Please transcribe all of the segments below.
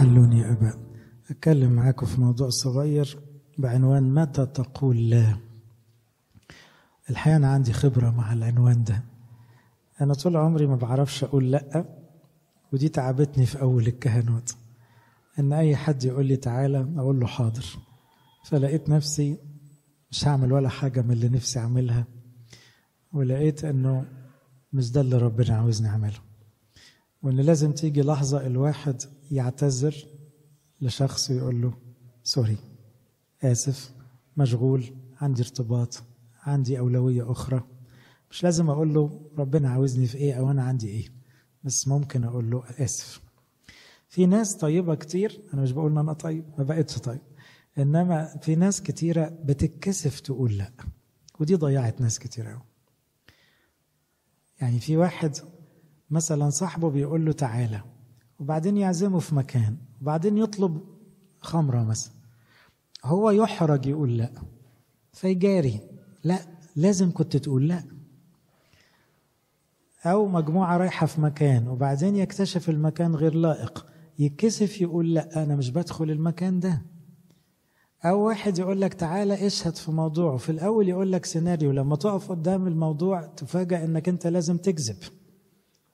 حلون يا أباء أتكلم معاكم في موضوع صغير بعنوان متى تقول لا؟ الحقيقة أنا عندي خبرة مع العنوان ده. أنا طول عمري ما بعرفش أقول لأ ودي تعبتني في أول الكهنوت. إن أي حد يقول لي تعالى أقول له حاضر. فلقيت نفسي مش هعمل ولا حاجة من اللي نفسي أعملها ولقيت إنه مش ده اللي ربنا عاوزني أعمله. وإن لازم تيجي لحظة الواحد يعتذر لشخص ويقول له سوري آسف مشغول عندي ارتباط عندي أولوية أخرى. مش لازم أقول له ربنا عاوزني في إيه أو أنا عندي إيه. بس ممكن أقول له آسف. في ناس طيبة كتير أنا مش بقول إن أنا طيب ما بقتش طيب إنما في ناس كتيرة بتتكسف تقول لأ ودي ضيعت ناس كتير أوي. يعني في واحد مثلا صاحبه بيقول له تعالى وبعدين يعزمه في مكان وبعدين يطلب خمرة مثلا. هو يحرج يقول لا. فيجاري لا لازم كنت تقول لا. أو مجموعة رايحة في مكان وبعدين يكتشف المكان غير لائق. يتكسف يقول لا أنا مش بدخل المكان ده. أو واحد يقول لك تعالى اشهد في موضوع في الأول يقول لك سيناريو لما تقف قدام الموضوع تفاجأ إنك أنت لازم تكذب.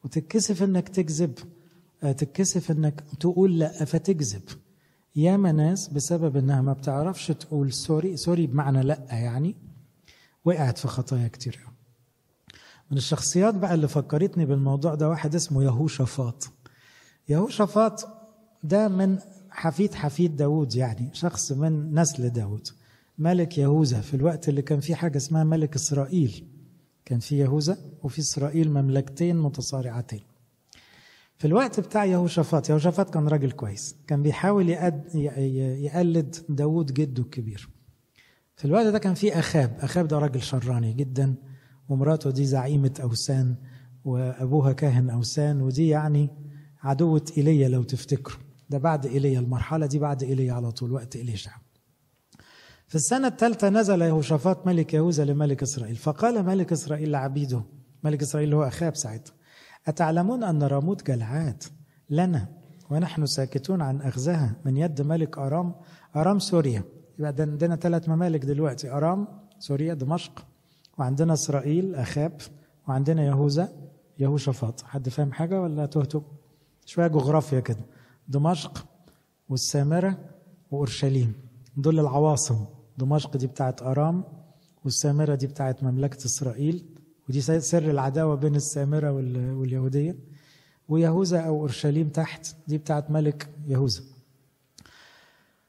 وتتكسف إنك تكذب تتكسف إنك تقول لا فتكذب. ياما ناس بسبب إنها ما بتعرفش تقول sorry sorry بمعنى لا يعني وقعت في خطايا كتير من الشخصيات بقى اللي فكرتني بالموضوع ده واحد اسمه يهوشافاط. يهوشافاط ده من حفيد حفيد داود يعني شخص من نسل داود ملك يهوذا في الوقت اللي كان فيه حاجة اسمها ملك إسرائيل. كان في يهوذا وفي إسرائيل مملكتين متصارعتين. في الوقت بتاع يهوشافاط يهوشافاط كان راجل كويس. كان بيحاول يقلد داود جده الكبير. في الوقت ده كان في أخاب. أخاب ده راجل شراني جدا ومراته دي زعيمة أوسان وأبوها كاهن أوسان ودي يعني عدوة إيليا لو تفتكروا. ده بعد إيليا المرحلة دي بعد إيليا على طول وقت إليشع في السنة الثالثة نزل يهوشافاط ملك يهوذا لملك إسرائيل. فقال ملك إسرائيل لعبيده ملك إسرائيل هو أخاب ساعتها أتعلمون أن راموت جلعاد لنا ونحن ساكتون عن أخذها من يد ملك أرام أرام سوريا. يبقى عندنا ثلاث ممالك دلوقتي أرام سوريا دمشق وعندنا إسرائيل أخاب وعندنا يهوذا يهوشافاط. حد فاهم حاجة ولا تهتم؟ شوية جغرافيا كده. دمشق والسامرة وأورشليم دول العواصم. دمشق دي بتاعت أرام والسامرة دي بتاعت مملكة إسرائيل ودي سر العداوة بين السامرة واليهودية. ويهوذا أو أورشليم تحت دي بتاعت ملك يهوذا.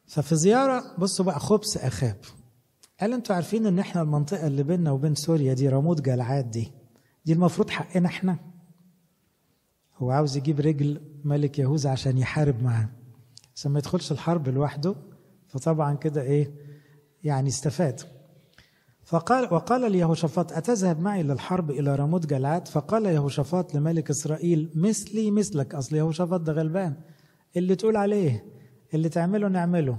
ففي زيارة بصوا بقى خبز أخاب. قال أنتوا عارفين ان إحنا المنطقة اللي بيننا وبين سوريا دي راموت جلعاد دي؟ دي المفروض حقنا إحنا. هو عاوز يجيب رجل ملك يهوذا عشان يحارب معاه. عشان ما يدخلش الحرب لوحده. فطبعا كده إيه يعني استفاد. فقال وقال ليهوشافاط أتذهب معي للحرب إلى راموت جلعاد؟ فقال يهوشافاط لملك إسرائيل مثلي مثلك. أصل يهوشافاط ده غلبان. اللي تقول عليه اللي تعمله نعمله.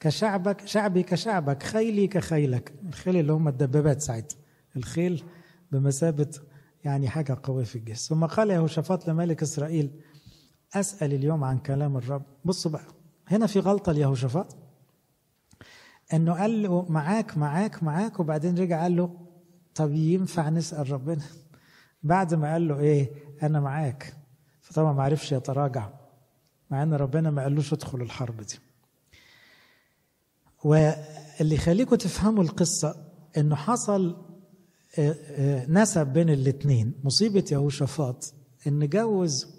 كشعبك شعبي كشعبك خيلي كخيلك. الخيل اللي هم الدبابات ساعتها. الخيل بمثابة يعني حاجة قوية في الجيش ثم قال يهوشافاط لملك إسرائيل أسأل اليوم عن كلام الرب. بصوا بقى هنا في غلطة ليهوشافاط. إنه قال له معاك معاك معاك. وبعدين رجع قال له طب ينفع نسأل ربنا؟ بعد ما قال له إيه أنا معاك. فطبعا ما عرفش يتراجع مع إن ربنا ما قالوش ادخل الحرب دي. واللي يخليكم تفهموا القصة إنه حصل نسب بين الاثنين مصيبة يهوشافاط إن جوز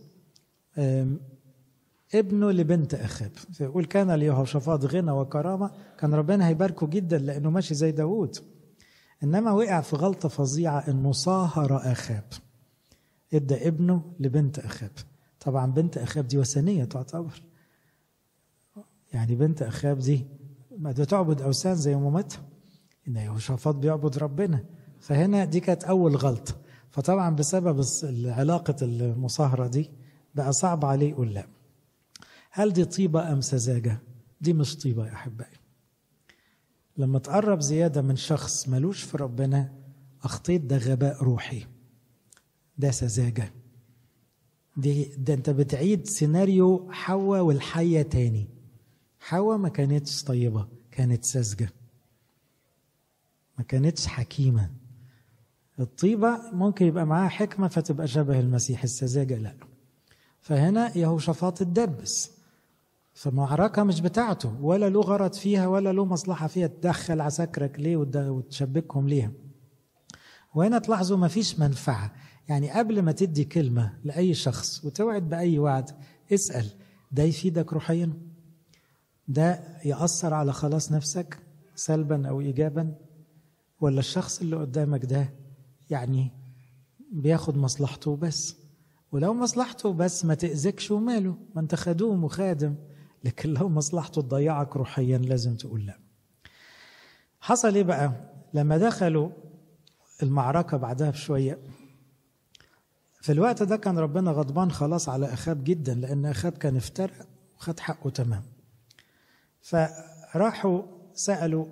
ابنه لبنت اخاب فيقول كان ليهوشافاط غنى وكرامة. كان ربنا هيباركه جدا لأنه ماشي زي داوود. إنما وقع في غلطة فظيعة انه صاهر اخاب إدى ابنه لبنت اخاب طبعا بنت اخاب دي وثنية تعتبر. يعني بنت اخاب دي ما تعبد أوثان زي مامتها إن يهوشافاط بيعبد ربنا. فهنا دي كانت أول غلطة. فطبعا بسبب علاقه المصاهرة دي بقى صعب عليه يقول لأ. هل دي طيبة أم سذاجة؟ دي مش طيبة يا أحبائي. لما تقرب زيادة من شخص ملوش في ربنا أخطيت ده غباء روحي. ده سذاجة. دي ده أنت بتعيد سيناريو حواء والحية تاني حواء ما كانتش طيبة كانت ساذجة ما كانتش حكيمة الطيبة ممكن يبقى معاها حكمة فتبقى شبه المسيح السذاجة لا فهنا يهوشافاط اتدبس فمعركة مش بتاعته ولا له غرض فيها ولا له مصلحة فيها. تدخل عساكرك ليه وتشبكهم ليها. وهنا تلاحظوا ما فيش منفعة. يعني قبل ما تدي كلمة لأي شخص وتوعد بأي وعد اسأل ده يفيدك روحيا؟ ده يأثر على خلاص نفسك سلبا أو إيجابا؟ ولا الشخص اللي قدامك ده يعني بياخد مصلحته بس ولو مصلحته بس ما تأذكش وماله ما انت خدوم وخادم. لكن لو مصلحته تضيعك روحيا لازم تقول لا. حصل إيه بقى؟ لما دخلوا المعركة بعدها بشوية في الوقت ده كان ربنا غضبان خلاص على أخاب جدا لأن أخاب كان افترى وخد حقه تمام. فراحوا سألوا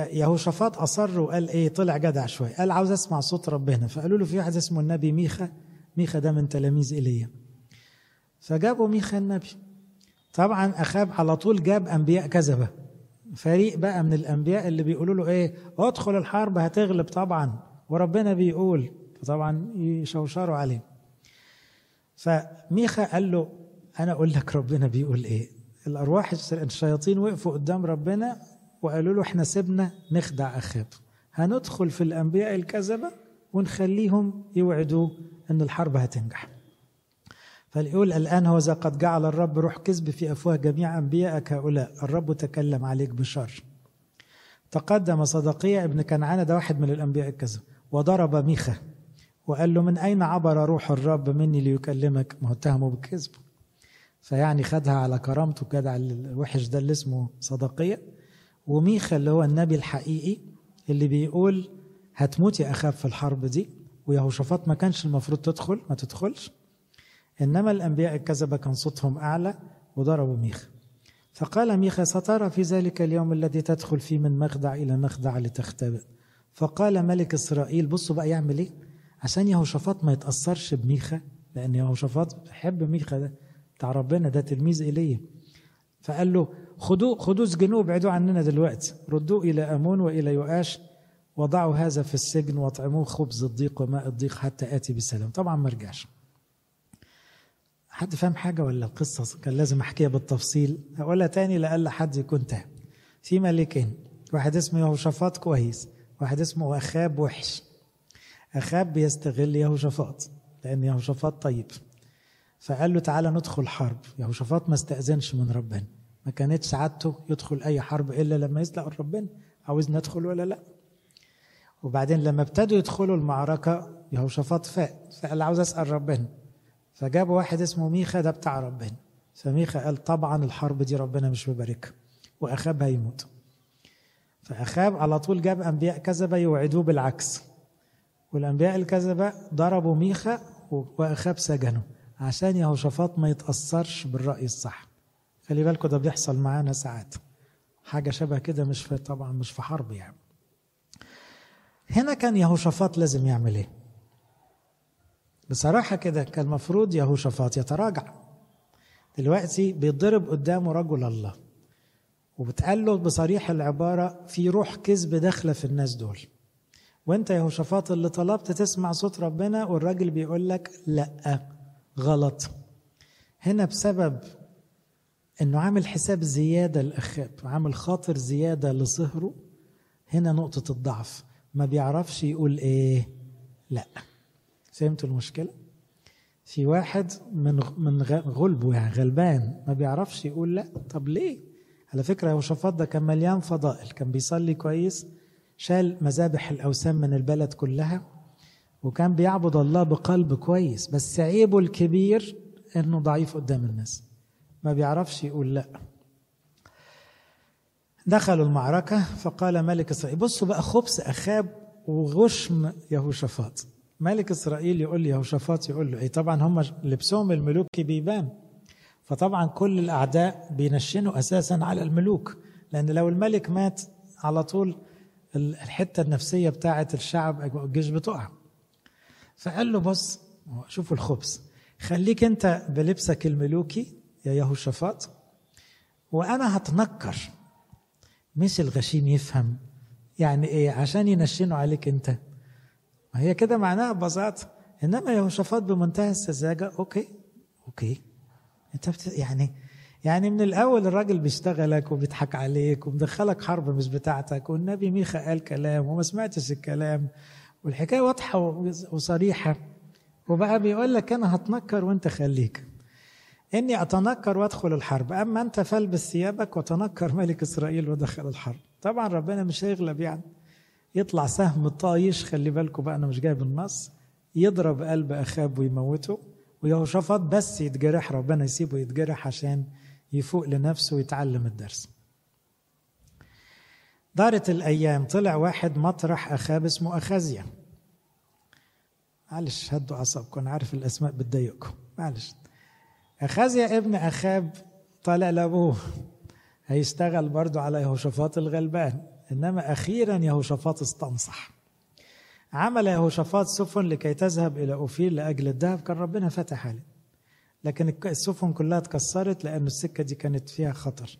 يهوشافاط أصر وقال إيه طلع جدع شوية قال عاوز أسمع صوت ربنا. فقالوا له في واحد اسمه النبي ميخا ميخا ده من تلاميذ إيليا. فجابوا ميخا النبي. طبعا أخاب على طول جاب أنبياء كذبة فريق بقى من الأنبياء اللي بيقولوا له إيه؟ أدخل الحرب هتغلب طبعا. وربنا بيقول فطبعا يشوشروا عليه. فميخا قال له أنا أقول لك ربنا بيقول إيه؟ الأرواح الشياطين وقفوا قدام ربنا وقالوا له إحنا سيبنا نخدع أخاب. هندخل في الأنبياء الكذبة ونخليهم يوعدوا أن الحرب هتنجح. فليقول الآن هو إذا قد جعل الرب روح كذب في أفواه جميع أنبيائك هؤلاء الرب تكلم عليك بشر. تقدم صدقية ابن كنعانة ده واحد من الأنبياء الكذب وضرب ميخا وقال له من أين عبر روح الرب مني ليكلمك؟ ما اتهمه بالكذب. فيعني خدها على كرامته كده على الوحش ده اللي اسمه صدقية. وميخا اللي هو النبي الحقيقي اللي بيقول هتموت يا أخاف في الحرب دي ويهوشافاط ما كانش المفروض تدخل ما تدخلش. إنما الأنبياء الكذبة كان صوتهم أعلى وضربوا ميخا فقال ميخا سترى في ذلك اليوم الذي تدخل فيه من مخدع إلى مخدع لتختبئ. فقال ملك إسرائيل بصوا بقى يعمل إيه؟ عشان يهوشافاط ما يتأثرش بميخا لأن يهوشافاط بيحب ميخا ده. بتاع ربنا ده تلميذ إيليا. فقال له خدوه خدوه اسجنوه ابعدوه عننا دلوقتي. ردوه إلى أمون وإلى يؤاش وضعوا هذا في السجن واطعموه خبز الضيق وماء الضيق حتى آتي بسلام. طبعا ما رجعش. حد فاهم حاجة ولا القصة؟ كان لازم أحكيها بالتفصيل. أقولها تاني لألا حد يكون تاه في ملكين. واحد اسمه يهوشافاط كويس. واحد اسمه أخاب وحش. أخاب بيستغل يهوشافاط لأن يهوشافاط طيب. فقال له تعالى ندخل حرب. يهوشافاط ما استأذنش من ربنا. ما كانتش عادته يدخل أي حرب إلا لما يسلق ربنا عاوز ندخل ولا لأ؟ وبعدين لما ابتدوا يدخلوا المعركة يهوشافاط فاق. فقال عاوز أسأل ربنا. فجابوا واحد اسمه ميخا ده بتاع ربنا. فميخا قال طبعا الحرب دي ربنا مش مباركها وأخاب هيموت. فأخاب على طول جاب أنبياء كذبة يوعدوه بالعكس. والأنبياء الكذبة ضربوا ميخا وأخاب سجنه. عشان يهوشافاط ما يتأثرش بالرأي الصح. خلي بالكم ده بيحصل معانا ساعات. حاجة شبه كده مش في طبعا مش في حرب يعني. هنا كان يهوشافاط لازم يعمل إيه؟ بصراحة كده كان المفروض يهوشافاط يتراجع. دلوقتي بيتضرب قدامه رجل الله. وبتقال له بصريح العبارة في روح كذب داخلة في الناس دول. وانت يا هوشافاط اللي طلبت تسمع صوت ربنا والراجل بيقول لك لا غلط. هنا بسبب انه عامل حساب زيادة لأخاب عامل خاطر زيادة لصهره. هنا نقطة الضعف. ما بيعرفش يقول إيه لا. فهمتوا المشكلة؟ في واحد من من غلبه يعني غلبان ما بيعرفش يقول لا. طب ليه؟ على فكرة يهوشافاط ده كان مليان فضائل كان بيصلي كويس شال مذابح الأوثان من البلد كلها وكان بيعبد الله بقلب كويس بس عيبه الكبير إنه ضعيف قدام الناس. ما بيعرفش يقول لا. دخلوا المعركة فقال ملك إسرائيل بصوا بقى خبث أخاب وغشم يهوشافاط ملك إسرائيل يقول لي يهوشافاط يقول له إيه طبعا هم لبسهم الملوكي بيبان. فطبعا كل الأعداء بينشنوا أساسا على الملوك لأن لو الملك مات على طول الحتة النفسية بتاعة الشعب الجيش بتقع. فقال له بص شوفوا الخبث خليك أنت بلبسك الملوكي يا يهوشافاط وأنا هتنكر. مش الغشيم يفهم يعني إيه عشان ينشنوا عليك أنت. هي كده معناها ببساطة. إنما يهوشافاط بمنتهى السذاجة okay okay. أنت بت... يعني يعني من الأول الراجل بيشتغلك وبيضحك عليك ومدخلك حرب مش بتاعتك والنبي ميخا قال كلام وما سمعتش الكلام والحكاية واضحة وصريحة. وبقى بيقول لك أنا هتنكر وأنت خليك. إني أتنكر وأدخل الحرب. أما أنت فالبس ثيابك وتنكر ملك إسرائيل ودخل الحرب. طبعا ربنا مش هيغلب يعني. يطلع سهم طايش خلي بالكم بقى أنا مش جايب النص. يضرب قلب أخاب ويموته ويهوشافاط بس يتجرح ربنا يسيبه يتجرح عشان يفوق لنفسه ويتعلم الدرس. دارت الأيام طلع واحد مطرح أخاب اسمه أخازيا. معلش هدوا أعصابكم أنا عارف الأسماء بتضايقكم. معلش. أخازيا ابن أخاب طالع لأبوه. هيشتغل برضه على يهوشافاط الغلبان. إنما أخيرا يهوشافاط استنصح. عمل يهوشافاط سفن لكي تذهب إلى اوفير لأجل الذهب كان ربنا فتح عليه لكن السفن كلها اتكسرت لأن السكة دي كانت فيها خطر.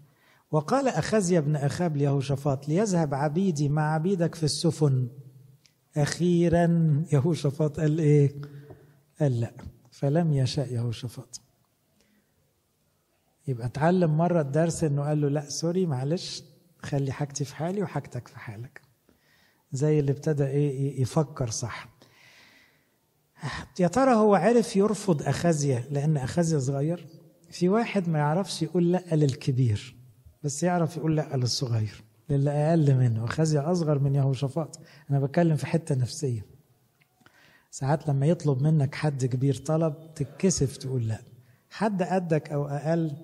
وقال أخزيا بن أخاب ليهوشافاط ليذهب عبيدي مع عبيدك في السفن. أخيرا يهوشافاط قال إيه؟ قال لا. فلم يشاء يهوشافاط. يبقى اتعلم مرة الدرس إنه قال له لا sorry معلش. خلي حاجتي في حالي وحاجتك في حالك. زي اللي ابتدى إيه يفكر صح. يا ترى هو عرف يرفض أخازيا لأن أخازيا صغير؟ في واحد ما يعرفش يقول لأ للكبير بس يعرف يقول لأ للصغير للي أقل منه. أخازيا أصغر من يهوشافاط أنا بتكلم في حتة نفسية. ساعات لما يطلب منك حد كبير طلب تتكسف تقول لأ. حد قدك أو أقل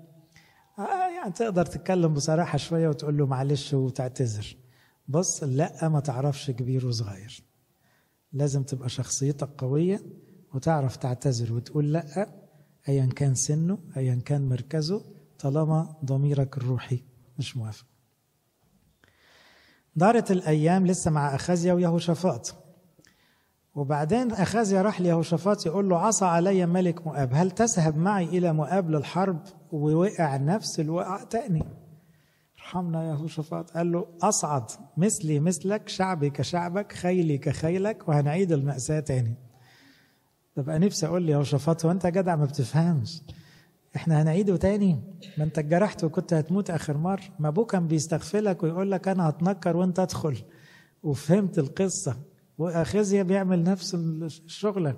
يعني تقدر تتكلم بصراحة شوية وتقول له معلش وتعتذر. بص لا ما تعرفش كبير وصغير. لازم تبقى شخصيتك قوية وتعرف تعتذر وتقول لا أيا كان سنه أيا كان مركزه طالما ضميرك الروحي. مش موافق. دارت الأيام لسه مع أخازيا ويهوشافاط وبعدين أخازيا راح ليهوشافاط يقول له عصى علي ملك مؤاب هل تذهب معي إلى مؤاب للحرب ووقع نفس الوقع تاني؟ ارحمنا يا هوشافاط قال له أصعد مثلي مثلك شعبي كشعبك خيلي كخيلك وهنعيد المأساة تاني. ببقى نفسي أقول لي يا هوشافاط هو أنت جدع ما بتفهمش؟ إحنا هنعيده تاني؟ ما أنت اتجرحت وكنت هتموت آخر مرة ما ابوه كان بيستغفلك ويقول لك أنا هتنكر وأنت ادخل. وفهمت القصة. واخزيا بيعمل نفس الشغلة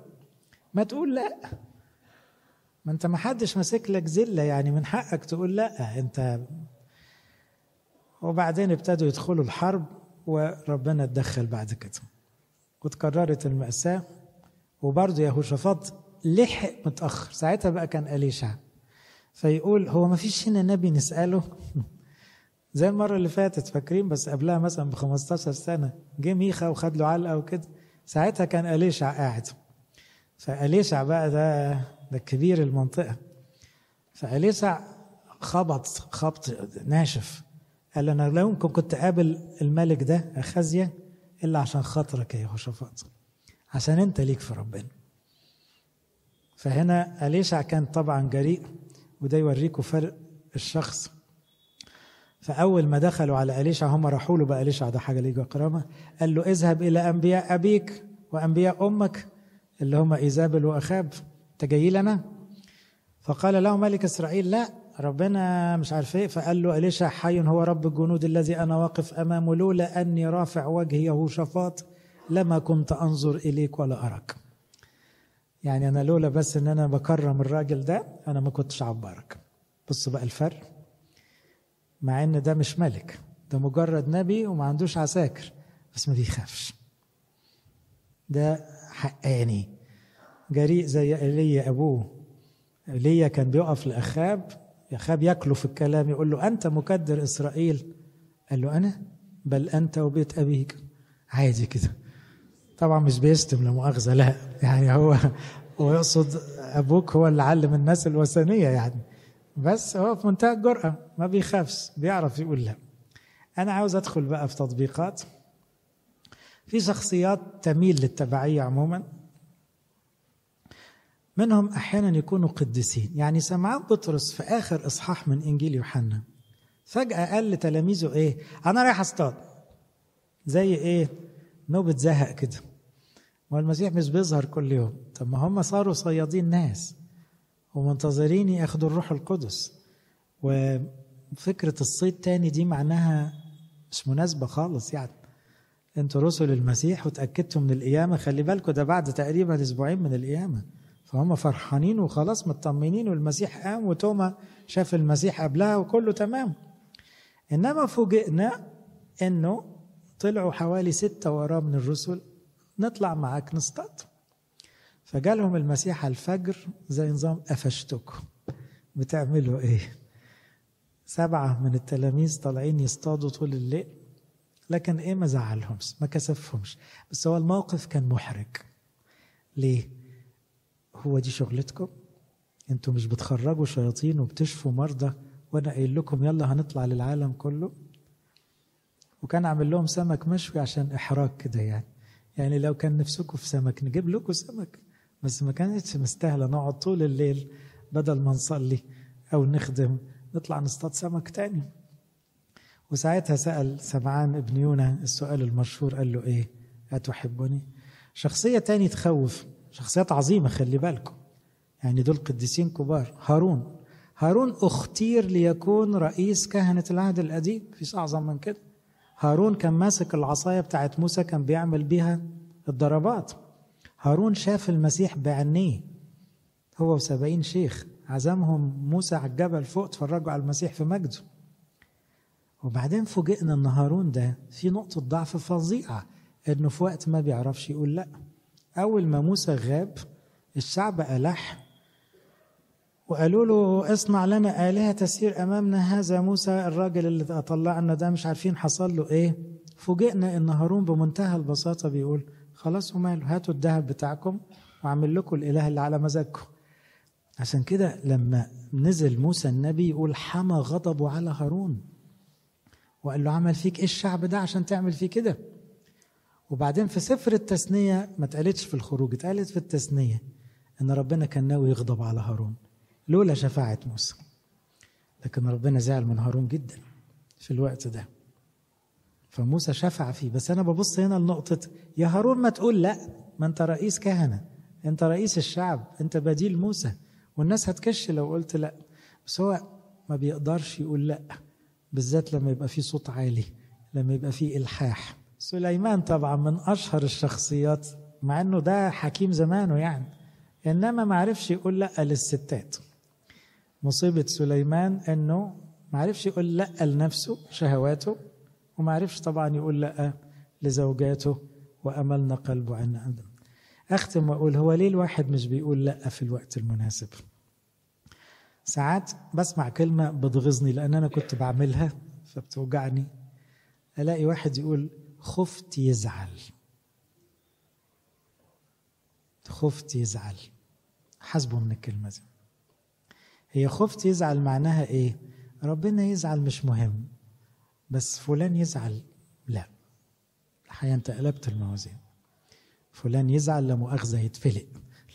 ما تقول لا. ما أنت ما حدش ماسك لك زلة يعني من حقك تقول لا. أنت وبعدين ابتدوا يدخلوا الحرب وربنا اتدخل بعد كده. وتكررت المأساة. وبرضه يهوشافاط لحق متأخر. ساعتها بقى كان أليشع. فيقول هو ما فيش هنا نبي نسأله؟ زي المرة اللي فاتت فاكرين؟ بس قبلها مثلا ب 15 سنة. جه ميخا وخد له علقة وكده. ساعتها كان أليشع قاعد. فأليشع بقى ده ده كبير المنطقة. فأليشع خبط خبط ناشف. قال أنا لا يمكن كنت قابل الملك ده اخازيا إلا عشان خاطرك يا يهوشافاط. عشان أنت ليك في ربنا. فهنا أليشع كان طبعا جريء وده يوريكم فرق الشخص. فأول ما دخلوا على أليشع هم راحوا له بقى أليشع ده حاجة ليه كرامة. قال له اذهب إلى أنبياء أبيك وأنبياء أمك اللي هم إيزابل وأخاب أنت جاي لنا؟ فقال له ملك إسرائيل لا ربنا مش عارف إيه. فقال له أليشع حي هو رب الجنود الذي أنا واقف أمامه لولا أني رافع وجهي يهوشافاط لما كنت أنظر إليك ولا أراك. يعني أنا لولا بس إن أنا بكرم الراجل ده أنا ما كنتش عبرك بص بقى الفرق. مع إن ده مش ملك ده مجرد نبي وما عندوش عساكر بس ما بيخافش. ده حقاني. جريء زي ايليا أبوه. ايليا كان بيقف لأخاب يخاب ياكله في الكلام يقول له أنت مكدر إسرائيل؟ قال له أنا؟ بل أنت وبيت أبيك. عادي كده. طبعا مش بيشتم لا مؤاخذة لا. يعني هو هو يقصد أبوك هو اللي علم الناس الوثنية يعني. بس هو في منتهى الجرأة ما بيخافش بيعرف يقول لا. أنا عاوز أدخل بقى في تطبيقات. في شخصيات تميل للتبعية عموما. منهم أحيانا يكونوا قديسين. يعني سمعان بطرس في آخر إصحاح من إنجيل يوحنا. فجأة قال لتلاميذه إيه؟ أنا رايح أصطاد. زي إيه؟ نوبة زهق كده. ما المسيح مش بيظهر كل يوم. طب ما هم صاروا صيادين ناس. ومنتظرين ياخدوا الروح القدس. وفكرة الصيد تاني دي معناها مش مناسبة خالص يعني. أنتوا رسل المسيح وتأكدتوا من القيامة. خلي بالكم ده بعد تقريبا أسبوعين من القيامة. فهم فرحانين وخلاص مطمنين والمسيح قام وتوما شاف المسيح قبلها وكله تمام. إنما فوجئنا إنه طلعوا حوالي ستة وراه من الرسل. نطلع معاك نصطاد. فجالهم المسيح الفجر زي نظام قفشتكم. بتعملوا إيه؟ سبعة من التلاميذ طالعين يصطادوا طول الليل لكن إيه ما زعلهمش ما كسفهمش. بس هو الموقف كان محرج. ليه؟ هو دي شغلتكم؟ أنتوا مش بتخرجوا شياطين وبتشفوا مرضى وأنا قايل لكم يلا هنطلع للعالم كله؟ وكان عامل لهم سمك مشوي عشان إحراج كده يعني. يعني لو كان نفسكم في سمك نجيب لكم سمك. بس ما كانتش مستاهلة نقعد طول الليل بدل ما نصلي أو نخدم نطلع نصطاد سمك تاني. وساعتها سأل سمعان ابن يونا السؤال المشهور قال له إيه؟ أتحبني؟ شخصية تاني تخوف شخصيات عظيمة خلي بالكم. يعني دول قديسين كبار. هارون. هارون أختير ليكون رئيس كهنة العهد القديم. فيش أعظم من كده. هارون كان ماسك العصاية بتاعت موسى كان بيعمل بيها الضربات. هارون شاف المسيح بعينيه هو وسبعين شيخ. عزمهم موسى على الجبل فوق اتفرجوا على المسيح في مجده. وبعدين فوجئنا إن هارون ده في نقطة ضعف فظيعة إنه في وقت ما بيعرفش يقول لأ. أول ما موسى غاب الشعب ألح وقالوا له اصنع لنا آلهة تسير أمامنا. هذا موسى الراجل اللي طلعنا ده مش عارفين حصل له إيه. فوجئنا إن هارون بمنتهى البساطة بيقول خلاص وماله هاتوا الذهب بتاعكم وأعمل لكم الإله اللي على مزاجكم. عشان كده لما نزل موسى النبي يقول حمى غضبه على هارون. وقال له عمل فيك إيه الشعب ده عشان تعمل فيه كده؟ وبعدين في سفر التثنية ما اتقالتش في الخروج اتقالت في التثنية إن ربنا كان ناوي يغضب على هارون. لولا شفاعة موسى. لكن ربنا زعل من هارون جدا في الوقت ده. فموسى شفع فيه. بس أنا ببص هنا لنقطة يا هارون ما تقول لا ما أنت رئيس كهنة أنت رئيس الشعب أنت بديل موسى والناس هتكش لو قلت لا. بس هو ما بيقدرش يقول لا بالذات لما يبقى في صوت عالي لما يبقى في إلحاح. سليمان طبعا من أشهر الشخصيات مع أنه ده حكيم زمانه يعني إنما ما عرفش يقول لأ للستات. مصيبة سليمان أنه ما عرفش يقول لأ لنفسه شهواته وما عرفش طبعا يقول لأ لزوجاته وأملنا قلبه عن أدم أختم وأقول هو ليه الواحد مش بيقول لأ في الوقت المناسب؟ ساعات بسمع كلمة بتغيظني لأن أنا كنت بعملها فبتوجعني. ألاقي واحد يقول خفت يزعل. خفت يزعل. حسبه من الكلمة دي. هي خفت يزعل معناها إيه؟ ربنا يزعل مش مهم. بس فلان يزعل. لا. الحقيقة أنت قلبت الموازين. فلان يزعل لا مؤاخذة يتفلق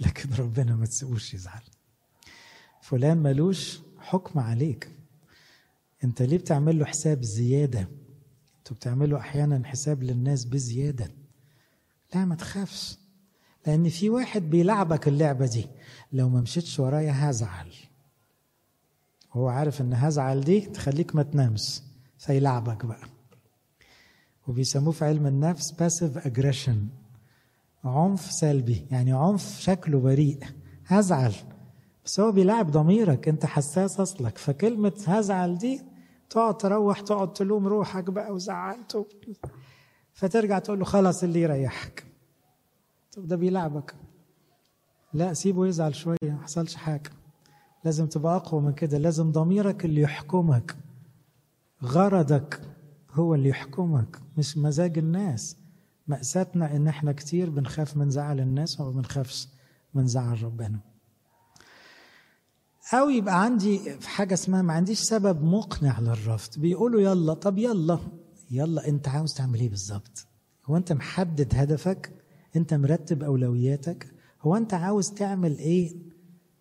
لكن ربنا ما تسيبوش يزعل. فلان ملوش حكم عليك. أنت ليه بتعمل له حساب زيادة؟ أنتوا بتعملوا أحيانا حساب للناس بزيادة. لا ما تخافش. لأن في واحد بيلعبك اللعبة دي. لو ما مشيتش ورايا هزعل. هو عارف إن هزعل دي تخليك ما تنامش. فيلعبك بقى. وبيسموه في علم النفس passive aggression عنف سلبي يعني عنف شكله بريء هزعل. بس هو بيلعب ضميرك انت حساس اصلك. فكلمة هزعل دي تقعد تروح تقعد تلوم روحك بقى وزعلته فترجع تقول له خلاص اللي يريحك. طب ده بيلعبك. لا سيبه يزعل شوية ما حصلش حاجة. لازم تبقى أقوى من كده لازم ضميرك اللي يحكمك. غرضك هو اللي يحكمك مش مزاج الناس مأساتنا إن إحنا كتير بنخاف من زعل الناس وما بنخافش من زعل ربنا أو يبقى عندي في حاجة اسمها ما عنديش سبب مقنع للرفض بيقولوا يلا طب يلا يلا أنت عاوز تعمل إيه بالظبط؟ هو أنت محدد هدفك؟ أنت مرتب أولوياتك؟ هو أنت عاوز تعمل إيه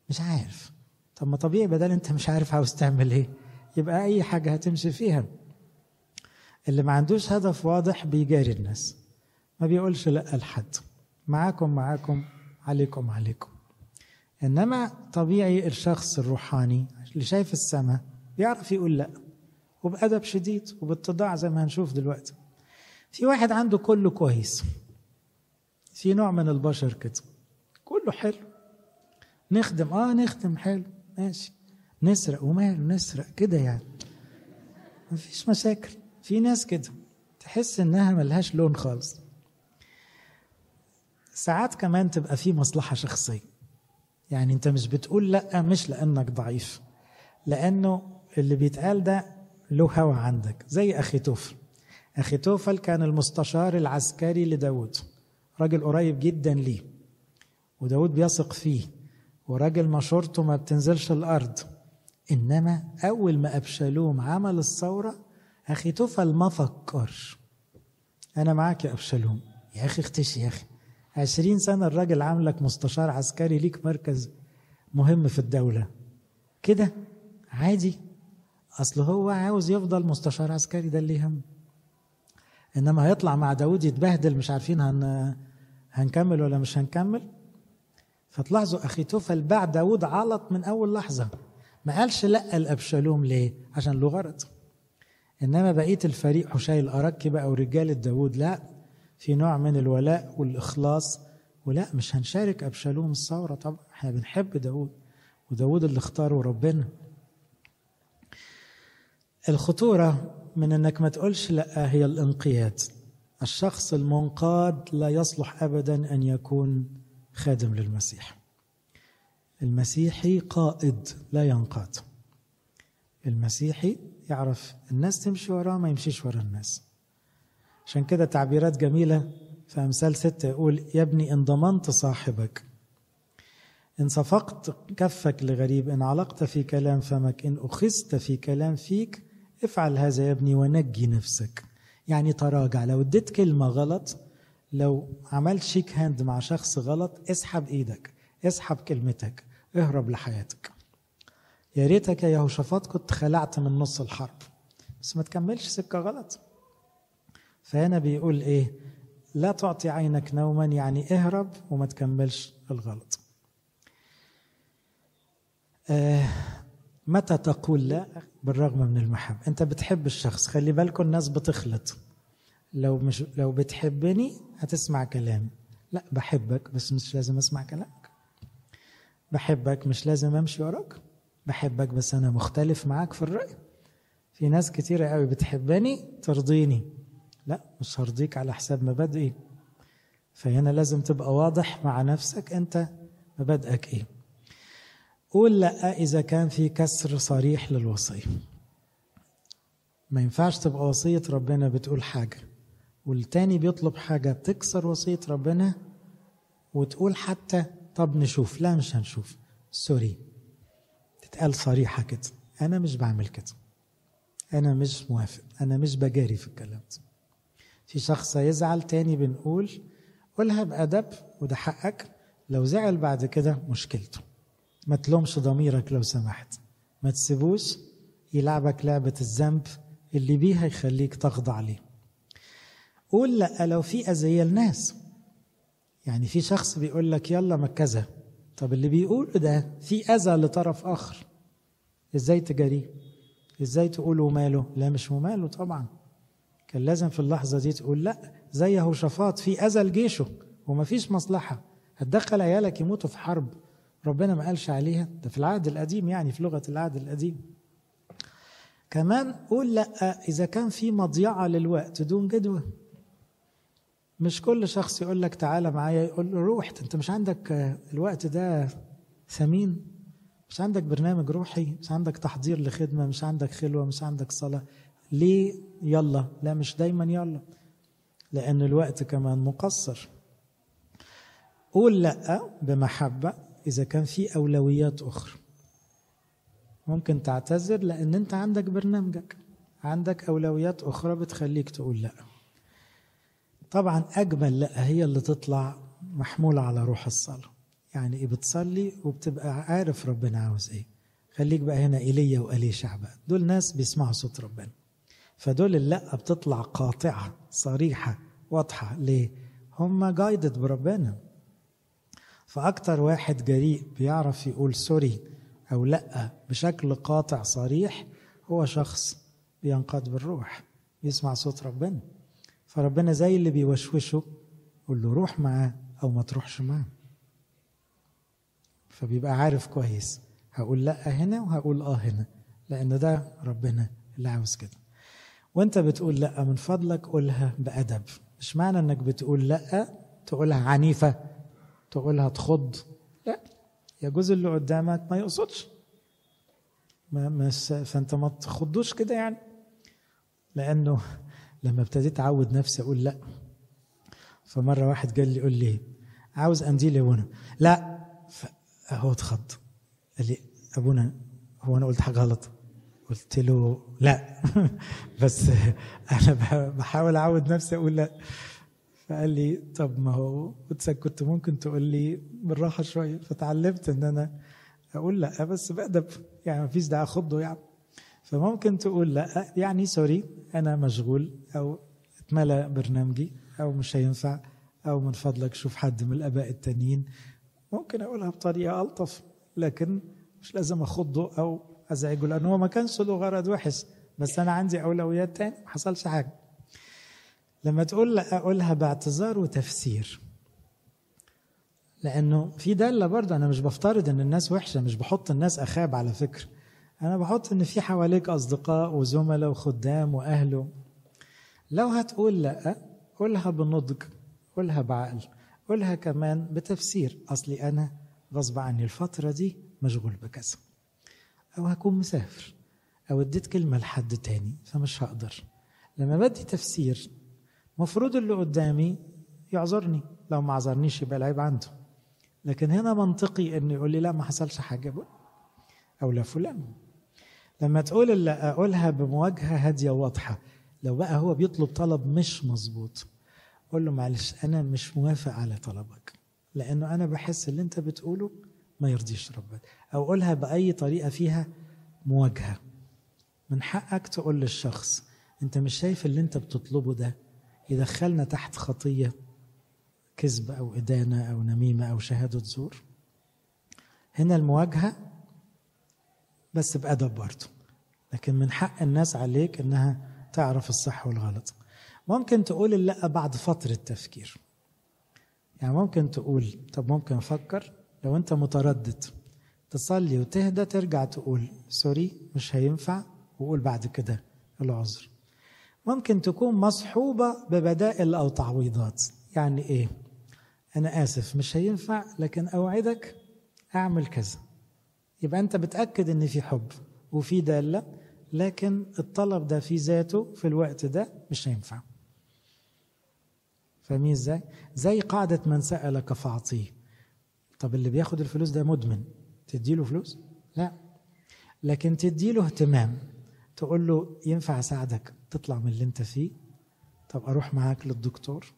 مش عارف طب ما طبيعي بدل أنت مش عارف عاوز تعمل إيه يبقى أي حاجة هتمشي فيها. اللي ما عندوش هدف واضح بيجاري الناس. ما بيقولش لأ لحد. معاكم معاكم عليكم عليكم. إنما طبيعي الشخص الروحاني اللي شايف السماء بيعرف يقول لأ. وبأدب شديد وباتضاع زي ما هنشوف دلوقتي. في واحد عنده كله كويس. في نوع من البشر كده. كله حلو. نخدم آه نخدم حلو. ماشي. نسرق ومال نسرق كده يعني. مفيش مشاكل. في ناس كده تحس إنها ملهاش لون خالص. ساعات كمان تبقى في مصلحة شخصية. يعني أنت مش بتقول لأ مش لأنك ضعيف. لأنه اللي بيتقال ده له هوى عندك. زي أخي توفل. أخي توفل كان المستشار العسكري لداود راجل قريب جدا ليه. وداود بيثق فيه. وراجل مشورته ما بتنزلش الأرض. إنما أول ما ابشالوم عمل الثورة أخي توفل ما فكرش أنا معاك يا ابشالوم يا أخي اختشي يا أخي. عشرين سنة الراجل عاملك مستشار عسكري ليك مركز مهم في الدولة. كده؟ عادي. أصل هو عاوز يفضل مستشار عسكري ده اللي يهم إنما هيطلع مع داود يتبهدل مش عارفين هن هنكمل ولا مش هنكمل. فتلاحظوا أخي توفل باع داود علط من أول لحظة. ما قالش لا لأبشالوم ليه؟ عشان له غرض. إنما بقية الفريق حشاي الأركي بقى ورجالة داود لا في نوع من الولاء والإخلاص ولا مش هنشارك أبشالوم الثورة طبعا إحنا بنحب داود وداود اللي اختاره ربنا. الخطورة من إنك ما تقولش لا هي الانقياد. الشخص المنقاد لا يصلح ابدا أن يكون خادم للمسيح. المسيحي قائد لا ينقاد. المسيحي يعرف الناس تمشي وراه ما يمشيش ورا الناس. عشان كده تعبيرات جميلة في أمثال ستة يقول يا ابني إن ضمنت صاحبك إن صفقت كفك لغريب إن علقت في كلام فمك إن أخذت في كلام فيك افعل هذا يا ابني ونجي نفسك. يعني تراجع لو اديت كلمة غلط لو عملت شيك هاند مع شخص غلط اسحب إيدك اسحب كلمتك. اهرب لحياتك. يا ريتك يا يهوشافاط كنت خلعت من نص الحرب. بس ما تكملش سكة غلط. فهنا بيقول إيه؟ لا تعطي عينك نوما يعني اهرب وما تكملش الغلط. آه متى تقول لا بالرغم من المحبة انت بتحب الشخص. خلي بالكم الناس بتخلط. لو مش لو بتحبني هتسمع كلامي. لا بحبك بس مش لازم أسمع كلامك. بحبك مش لازم أمشي وراك بحبك بس أنا مختلف معاك في الرأي. في ناس كتيرة قوي بتحبني ترضيني. لا مش هرضيك على حساب مبادئي. فهنا لازم تبقى واضح مع نفسك أنت مبادئك إيه. قول لا إذا كان في كسر صريح للوصية. ما ينفعش تبقى وصية ربنا بتقول حاجة والتاني بيطلب حاجة بتكسر وصية ربنا وتقول حتى طب نشوف لا مش هنشوف. سوري. تتقال صريحة كده. أنا مش بعمل كده. أنا مش موافق. أنا مش بجاري في الكلام ده. في شخص يزعل تاني بنقول قولها بأدب وده حقك. لو زعل بعد كده مشكلته. ما تلومش ضميرك لو سمحت. ما تسيبوش يلعبك لعبة الذنب. اللي بيها يخليك تخضع ليه. قول لأ لو في أذية الناس يعني في شخص بيقول لك يلا ما كذا. طب اللي بيقول ده في أذى لطرف آخر. إزاي تجاريه إزاي تقوله ماله؟ لا مش ماله طبعا. كان لازم في اللحظة دي تقول لا زي يهوشافاط في أذى لجيشه ومفيش مصلحة. هتدخل عيالك يموتوا في حرب. ربنا ما قالش عليها. ده في العهد القديم يعني في لغة العهد القديم. كمان قول لا إذا كان في مضيعة للوقت دون جدوى. مش كل شخص يقول لك تعالى معايا يقول له روح انت مش عندك الوقت ده ثمين؟ مش عندك برنامج روحي؟ مش عندك تحضير لخدمة؟ مش عندك خلوة؟ مش عندك صلاة؟ ليه يلا؟ لا مش دايما يلا لأن الوقت كمان مقصر. قول لأ بمحبة إذا كان في أولويات أخرى. ممكن تعتذر لأن أنت عندك برنامجك. عندك أولويات أخرى بتخليك تقول لأ. طبعا أجمل لا هي اللي تطلع محمولة على روح الصلاة يعني إيه بتصلي وبتبقى عارف ربنا عاوز إيه. خليك بقى هنا إيليا واليشع بقى دول ناس بيسمعوا صوت ربنا. فدول اللا بتطلع قاطعة صريحة واضحة. ليه؟ هم جايدد بربنا. فأكتر واحد جريء بيعرف يقول سوري أو لأ بشكل قاطع صريح هو شخص بينقاد بالروح يسمع صوت ربنا. فربنا زي اللي بيوشوشه قول له روح معاه أو ما تروحش معاه. فبيبقى عارف كويس هقول لأ هنا وهقول آه هنا لأن ده ربنا اللي عاوز كده. وأنت بتقول لأ من فضلك قولها بأدب. مش معنى إنك بتقول لأ تقولها عنيفة تقولها تخض. لأ يجوز اللي قدامك ما يقصدش. ما مش فأنت ما تخضوش كده يعني. لأنه لما ابتديت أعود نفسي أقول لا. فمرة واحد قال لي قول لي عاوز قنديل يا أبونا. لا. هو اتخض. قال لي أبونا هو أنا قلت حاجة غلط. قلت له لا. بس أنا بحاول أعود نفسي أقول لا. فقال لي طب ما هو كنت ممكن تقول لي بالراحة شوية. فتعلمت إن أنا أقول لا. بس بأدب. يعني ما فيش داعي أخضه يعني. فممكن تقول لا يعني سوري أنا مشغول أو اتملى برنامجي أو مش هينفع أو من فضلك شوف حد من الآباء التانيين. ممكن أقولها بطريقة ألطف لكن مش لازم اخضه أو أزعجه لأن هو ما كانش له غرض وحش بس أنا عندي أولويات تاني ما حصلش حاجة. لما تقول لا أقولها باعتذار وتفسير. لأنه في دالة برضه أنا مش بفترض إن الناس وحشة مش بحط الناس اخاب على فكرة. أنا بحط إن في حواليك أصدقاء وزملاء وخدام وأهله. لو هتقول لأ قولها بنضج قولها بعقل قولها كمان بتفسير. أصلي أنا غصب عني الفترة دي مشغول بكذا. أو هكون مسافر أو اديت كلمة لحد تاني فمش هقدر. لما بدي تفسير مفروض اللي قدامي يعذرني. لو ما عذرنيش يبقى العيب عنده. لكن هنا منطقي إنه يقول لي لأ ما حصلش حاجة. أو لا فلان. لما تقول اللي أقولها بمواجهة هادية واضحه لو بقى هو بيطلب طلب مش مظبوط قول له معلش أنا مش موافق على طلبك لأنه أنا بحس اللي أنت بتقوله ما يرضيش ربنا أو قولها بأي طريقة فيها مواجهة. من حقك تقول للشخص أنت مش شايف اللي أنت بتطلبه ده يدخلنا تحت خطية كذب أو إدانة أو نميمة أو شهادة زور؟ هنا المواجهة بس بأدب برضه. لكن من حق الناس عليك إنها تعرف الصح والغلط. ممكن تقول اللأ بعد فترة تفكير يعني ممكن تقول طب ممكن أفكر؟ لو أنت متردد تصلي وتهدى ترجع تقول سوري مش هينفع وقول بعد كده العذر. ممكن تكون مصحوبة ببدائل أو تعويضات. يعني إيه؟ أنا آسف مش هينفع لكن أوعدك أعمل كذا. يبقى أنت بتأكد إن في حب وفي دالة لكن الطلب ده في ذاته في الوقت ده مش هينفع. فاهمين إزاي؟ زي قاعدة من سألك فأعطيه. طب اللي بياخد الفلوس ده مدمن تديله فلوس؟ لا. لكن تديله اهتمام تقول له ينفع أساعدك تطلع من اللي أنت فيه؟ طب أروح معاك للدكتور؟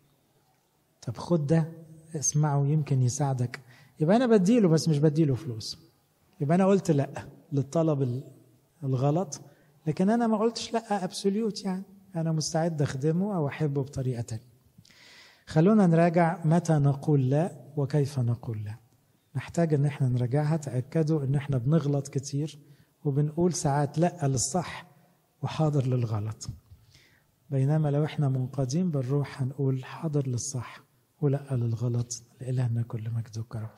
طب خد ده اسمعه يمكن يساعدك. يبقى أنا بديله بس مش بديله فلوس. يبقى أنا قلت لأ للطلب الغلط لكن أنا ما قلتش لأ ابسوليوت يعني. أنا مستعد أخدمه أو أحبه بطريقة تانية. خلونا نراجع متى نقول لأ وكيف نقول لأ. نحتاج إن إحنا نراجعها تأكدوا إن إحنا بنغلط كتير وبنقول ساعات لأ للصح وحاضر للغلط. بينما لو إحنا منقادين بالروح هنقول حاضر للصح ولأ للغلط لإلهنا كل مجد وكرم.